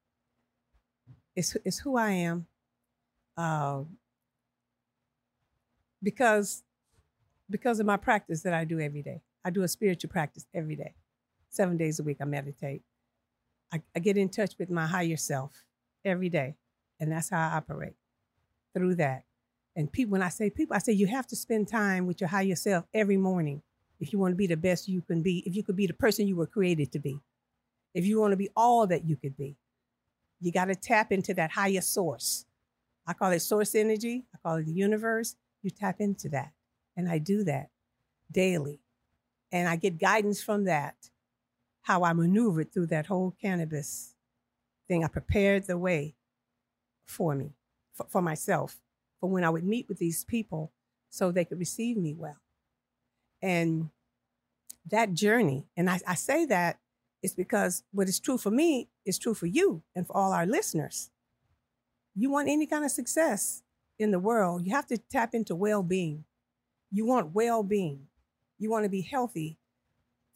F: it's it's who I am, uh, because because of my practice that I do every day. I do a spiritual practice every day, seven days a week. I meditate. I, I get in touch with my higher self every day, and that's how I operate through that. And people, when I say people, I say you have to spend time with your higher self every morning if you want to be the best you can be, if you could be the person you were created to be, if you want to be all that you could be, you got to tap into that higher source. I call it source energy, I call it the universe. You tap into that. And I do that daily. And I get guidance from that, how I maneuvered through that whole cannabis thing. I prepared the way for me, for, for myself, for when I would meet with these people so they could receive me well. And that journey and I, I say that is because what is true for me is true for you and for all our listeners. You want any kind of success in the world you have to tap into well-being. You want well-being. You want to be healthy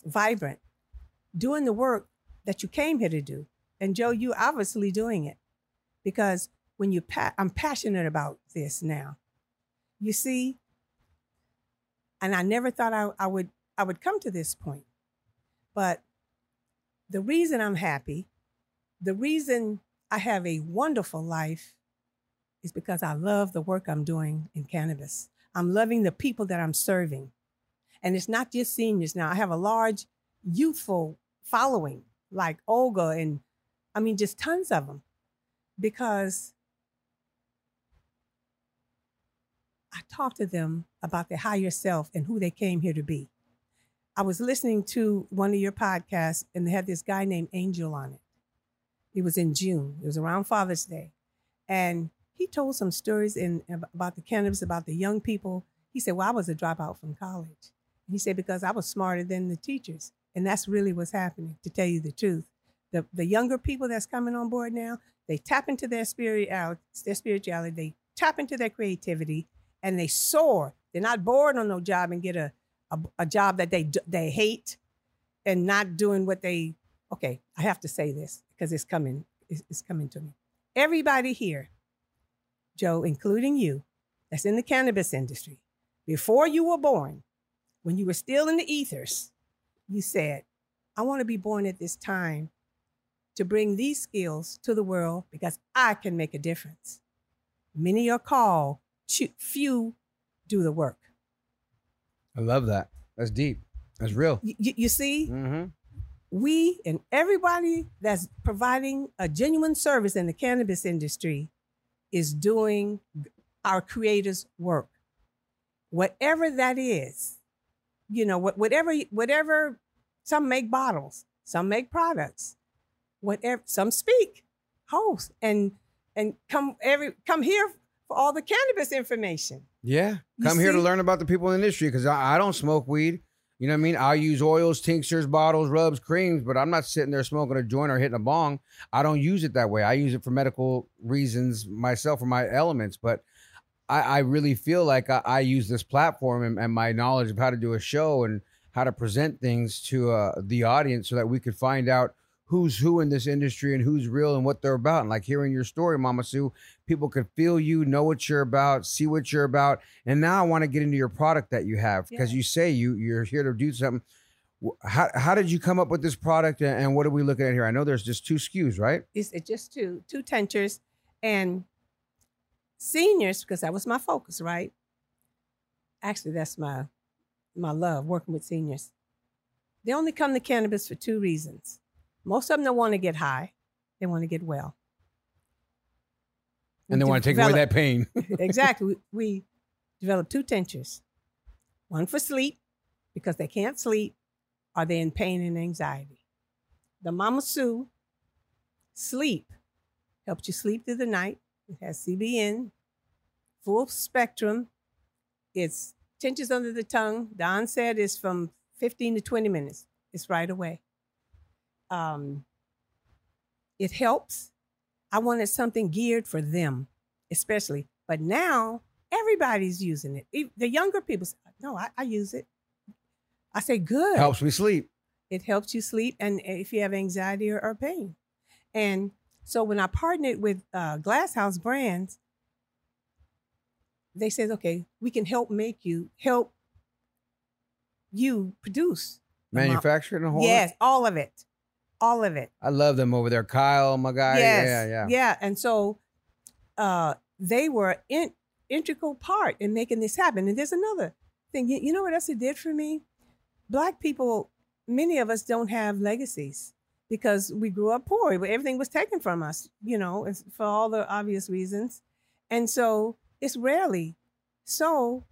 F: vibrant doing the work that you came here to do. And joe you obviously doing it because when you pa- i'm passionate about this now you see and I never thought I, I would I would come to this point. But the reason I'm happy, the reason I have a wonderful life is because I love the work I'm doing in cannabis. I'm loving the people that I'm serving. And it's not just seniors now. I have a large youthful following like Olga and I mean just tons of them because I talked to them about their higher self and who they came here to be. I was listening to one of your podcasts and they had this guy named Angel on it. It was in June. It was around Father's Day. And he told some stories in about the cannabis, about the young people. He said, Well, I was a dropout from college. He said, Because I was smarter than the teachers. And that's really what's happening, to tell you the truth. The the younger people that's coming on board now, they tap into their spirituality, their spirituality, they tap into their creativity, and they soar. They're not bored on no job and get a, a, a job that they they hate and not doing what they okay, I have to say this because it's coming, it's, it's coming to me. Everybody here, Joe, including you, that's in the cannabis industry, before you were born, when you were still in the ethers, you said, I want to be born at this time to bring these skills to the world because I can make a difference. Many are called, few do the work.
E: I love that. That's deep. That's real.
F: You, you see,
E: mm-hmm.
F: we and everybody that's providing a genuine service in the cannabis industry is doing our creators' work. Whatever that is, you know, whatever, whatever, some make bottles, some make products, whatever, some speak, host, and and come every come here for all the cannabis information.
E: Yeah.
F: You
E: Come here to learn about the people in the industry because I, I don't smoke weed. You know what I mean? I use oils, tinctures, bottles, rubs, creams, but I'm not sitting there smoking a joint or hitting a bong. I don't use it that way. I use it for medical reasons myself for my elements. But I, I really feel like I, I use this platform and, and my knowledge of how to do a show and how to present things to uh, the audience so that we could find out who's who in this industry and who's real and what they're about. And like hearing your story, Mama Sue, people could feel you, know what you're about, see what you're about. And now I want to get into your product that you have because you say you you're here to do something. How, how did you come up with this product and, and what are we looking at here? I know there's just two SKUs, right?
F: It's, it's just two two tinctures and seniors because that was my focus, right? Actually, that's my my love working with seniors. They only come to cannabis for two reasons. Most of them don't want to get high; they want to get well.
E: And they want to take away that pain. <laughs>
F: exactly. <laughs> We, we developed two tinctures. One for sleep, because they can't sleep, or they're in pain and anxiety. The Mama Sue sleep helps you sleep through the night. It has CBN, full spectrum. It's tinctures under the tongue. The onset is from 15 to 20 minutes. It's right away. Um, it helps. I wanted something geared for them, especially. But now everybody's using it. The younger people say, no, I, I use it. I say, good.
E: Helps me sleep.
F: It helps you sleep and if you have anxiety or, or pain. And so when I partnered with uh, Glass House Brands, they said, okay, we can help make you, help you produce. Manufacturing the mo-
E: Manufactured and whole.
F: Yes, all of it. All of it.
E: I love them over there. Kyle, my guy.
F: Yes.
E: Yeah, yeah.
F: Yeah. And so uh, they were in integral part in making this happen. And there's another thing. You, you know what else it did for me? Black people, many of us don't have legacies because we grew up poor. Everything was taken from us, you know, for all the obvious reasons. And so it's rarely. So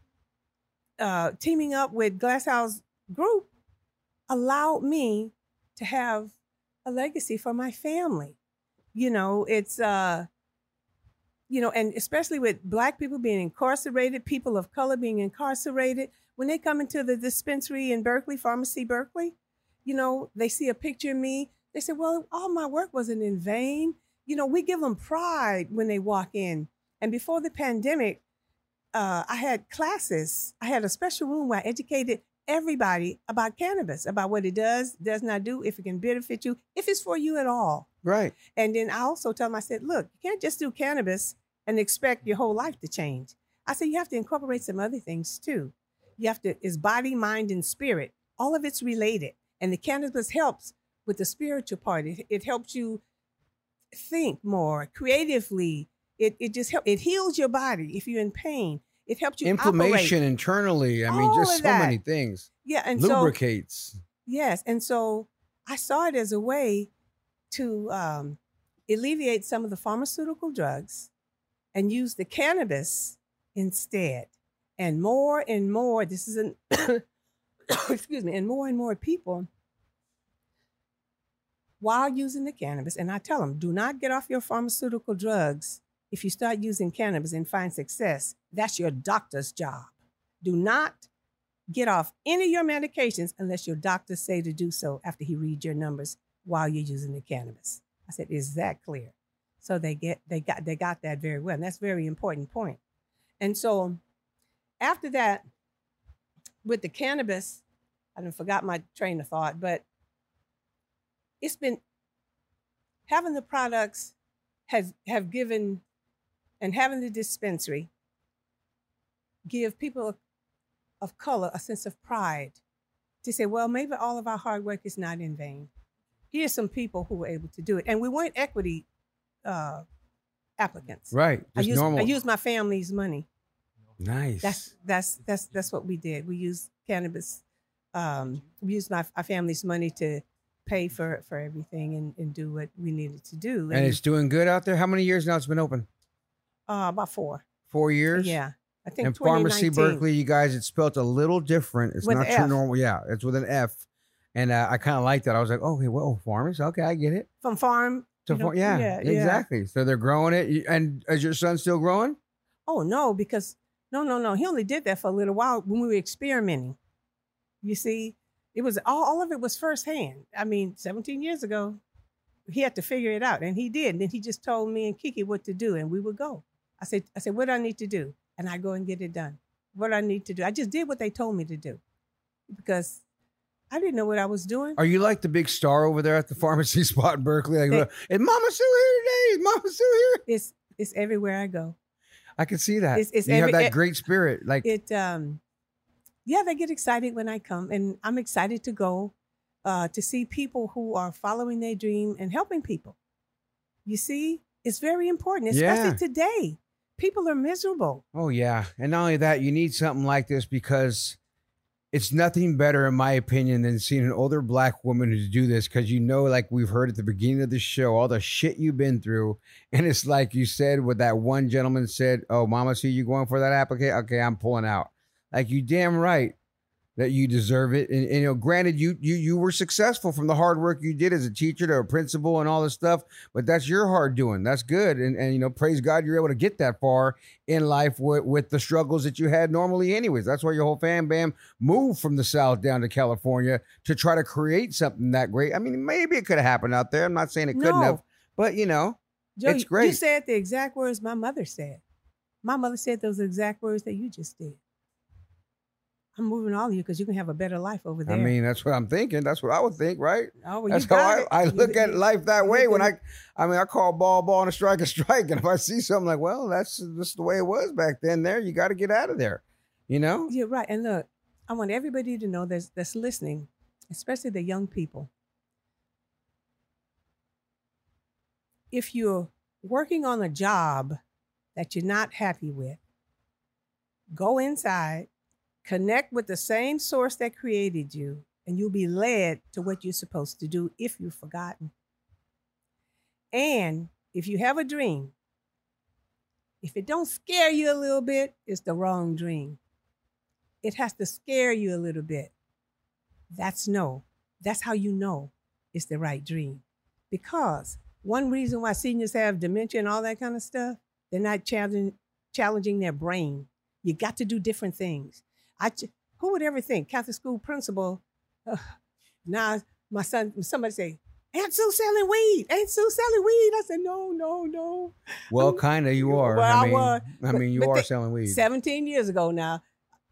F: uh, teaming up with Glasshouse Group allowed me to have a legacy for my family. You know, it's uh you know, and especially with black people being incarcerated, people of color being incarcerated, when they come into the dispensary in Berkeley, Farmacy Berkeley, you know, they see a picture of me. They say, "Well, all my work wasn't in vain." You know, we give them pride when they walk in. And before the pandemic, uh, I had classes. I had a special room where I educated everybody about cannabis, about what it does, does not do, if it can benefit you, if it's for you at all.
E: Right.
F: And then I also tell them, I said, look, you can't just do cannabis and expect your whole life to change. I said, you have to incorporate some other things too. You have to, it's body, mind, and spirit. All of it's related. And the cannabis helps with the spiritual part. It, it helps you think more creatively. It, it just helps, it heals your body if you're in pain. It helps you
E: Inflammation
F: operate.
E: internally. I mean, just so
F: that.
E: many things.
F: Yeah, and so-
E: lubricates.
F: Yes, and so I saw it as a way to um, alleviate some of the pharmaceutical drugs and use the cannabis instead. And more and more, this is an <coughs> excuse me, and more and more people while using the cannabis, and I tell them, do not get off your pharmaceutical drugs if you start using cannabis and find success. That's your doctor's job. Do not get off any of your medications unless your doctor say to do so after he reads your numbers while you're using the cannabis. I said, is that clear? So they get they got they got that very well. And that's a very important point. And so after that, with the cannabis, I done forgot my train of thought, but it's been having the products has have given and having the dispensary give people of color a sense of pride to say, well, maybe all of our hard work is not in vain. Here's some people who were able to do it. And we weren't equity uh, applicants.
E: Right.
F: I used,
E: normal.
F: I used my family's money.
E: nice.
F: That's that's that's that's what we did. We used cannabis. Um, we used my family's money to pay for for everything and, and do what we needed to do.
E: and it's doing good out there. How many years now it's been open?
F: Uh, about four.
E: Four years.
F: Yeah, I think.
E: And
F: Farmacy
E: Berkeley, you guys, it's spelled a little different. It's
F: With
E: not your normal. Yeah, it's with an F. And uh, I kind of like that. I was like, oh, hey, well, pharmacy. Okay, I get it.
F: from farm.
E: To farm. yeah,
F: yeah, yeah.
E: exactly. So they're growing it. And is your son still growing?
F: Oh no, because no, no, no. He only did that for a little while when we were experimenting. You see, it was all, all of it was firsthand. I mean, 17 years ago, he had to figure it out, and he did. And then he just told me and Kiki what to do, and we would go. I said, I said, what do I need to do? And I go and get it done. What do I need to do. I just did what they told me to do because I didn't know what I was doing.
E: Are you like the big star over there at the pharmacy <laughs> spot in Berkeley? Like,
F: They-
E: is Mama Sue here today? Is Mama Sue here?
F: It's it's everywhere I go.
E: I can see that.
F: It's- it's
E: you
F: every-
E: have that
F: it-
E: great spirit. Like,
F: it um yeah they get excited when i come and i'm excited to go uh to see people who are following their dream and helping people you see it's very important especially
E: Yeah.
F: today people are miserable
E: Oh yeah, and not only that, you need something like this because it's nothing better, in my opinion, than seeing an older black woman who do this. Because you know, like we've heard at the beginning of the show, all the shit you've been through, and it's like you said, what that one gentleman said, "Oh, Mama, see you going for that application? Okay, I'm pulling out." Like you damn right that you deserve it. And, and, you know, granted, you you you were successful from the hard work you did as a teacher to a principal and all this stuff, but that's your hard doing. That's good. And and you know, praise God, you're able to get that far in life with, with the struggles that you had normally, anyways. That's why your whole fam bam moved from the South down to California to try to create something that great. I mean, maybe it could have happened out there. I'm not saying it couldn't have, but you know,
F: Joe,
E: it's great.
F: you said the exact words my mother said my mother said those exact words that you just did i'm moving all of you because you can have a better life over there
E: I mean, that's what I'm thinking. That's what I would think, right?
F: Oh, well, you
E: that's how I. I
F: You-
E: look at life that way. When I, I mean, I call ball, ball, and a strike, a strike. <laughs> And if I see something like, well, that's just the way it was back then. There, you got to get out of there. You know?
F: You're right. And look, I want everybody to know that's that's listening, especially the young people. If you're working on a job that you're not happy with, go inside, connect with the same source that created you, and you'll be led to what you're supposed to do if you've forgotten. And if you have a dream, if it don't scare you a little bit, it's the wrong dream it has to scare you a little bit. That's no. That's how you know it's the right dream. Because one reason why seniors have dementia and all that kind of stuff, they're not challenging challenging their brain. You got to do different things. I who would ever think Catholic school principal? Uh, now my son, somebody say, Aunt Sue selling weed. Aunt Sue selling weed. I said, no, no, no.
E: Well, kind of, you are.
F: Well,
E: I
F: I
E: mean,
F: was,
E: I mean, you are selling weed.
F: 17 years ago now,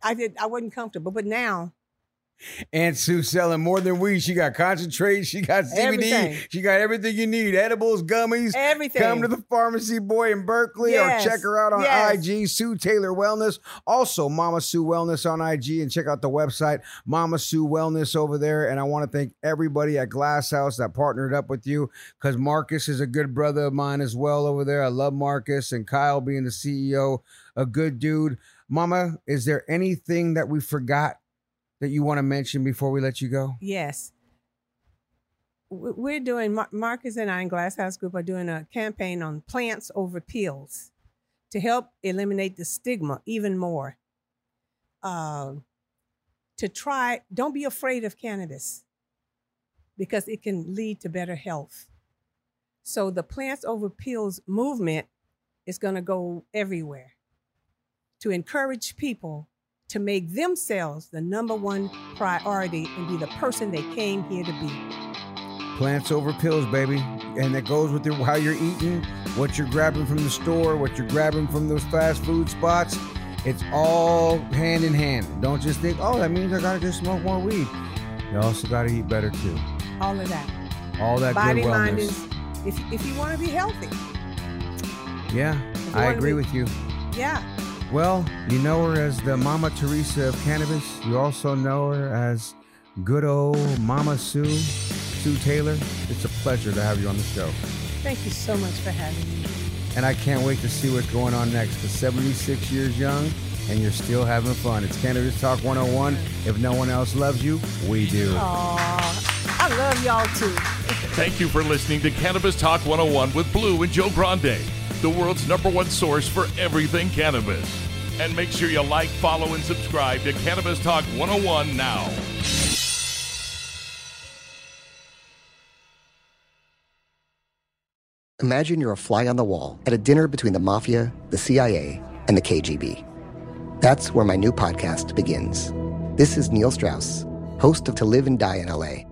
F: I did. I wasn't comfortable, but now
E: Aunt Sue selling more than weed. She got concentrate. She got CBD.
F: Everything.
E: She got everything you need. Edibles, gummies.
F: Everything.
E: Come to the pharmacy boy in Berkeley
F: Yes.
E: or check her out on
F: Yes.
E: IG, Sue Taylor Wellness. Also, Mama Sue Wellness on IG and check out the website, Mama Sue Wellness over there. And I want to thank everybody at Glass House that partnered up with you because Marcus is a good brother of mine as well over there. I love Marcus and Kyle being the CEO, a good dude. Mama, is there anything that we forgot that you want to mention before we let you go?
F: Yes. We're doing, Marcus and I in Glass House Group are doing a campaign on plants over pills to help eliminate the stigma even more. Um, to try, don't be afraid of cannabis because it can lead to better health. So the plants over pills movement is going to go everywhere to encourage people to make themselves the number one priority and be the person they came here to be.
E: Plants over pills, baby. And that goes with your, how you're eating, what you're grabbing from the store, what you're grabbing from those fast food spots. It's all hand in hand. Don't just think, oh, that means I gotta just smoke more weed. You also gotta eat better too.
F: All of that.
E: All that
F: Body,
E: good
F: mind is, if, if you want to be healthy,
E: yeah, I agree
F: be-
E: with you.
F: yeah.
E: Well, you know her as the Mama Teresa of cannabis. You also know her as good old Mama Sue, Sue Taylor. It's a pleasure to have you on the show.
F: Thank you so much for having me.
E: And I can't wait to see what's going on next because 76 years young and you're still having fun. It's Cannabis Talk 101. If no one else loves you, we do.
F: Aw, I love y'all too.
D: Thank you for listening to Cannabis Talk 101 with Blue and Joe Grande, the world's number one source for everything cannabis. And make sure you like, follow, and subscribe to Cannabis Talk 101 now.
H: Imagine you're a fly on the wall at a dinner between the mafia, the CIA, and the KGB. That's where my new podcast begins. This is Neil Strauss, host of To Live and Die in LA,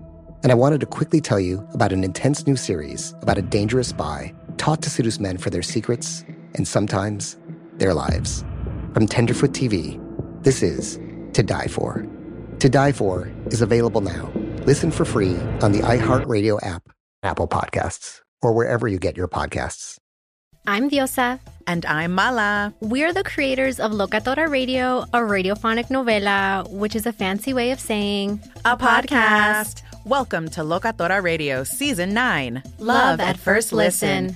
H: and I wanted to quickly tell you about an intense new series about a dangerous spy taught to seduce men for their secrets and sometimes their lives. From Tenderfoot TV, this is To Die For. To Die For is available now. Listen for free on the iHeartRadio app, Apple Podcasts, or wherever you get your podcasts.
C: I'm Diosa.
B: And I'm Mala.
C: We're the creators of Locatora Radio, a radiophonic novela, which is a fancy way of saying
B: a podcast. Welcome to Locatora Radio Season 9
C: Love at First Listen.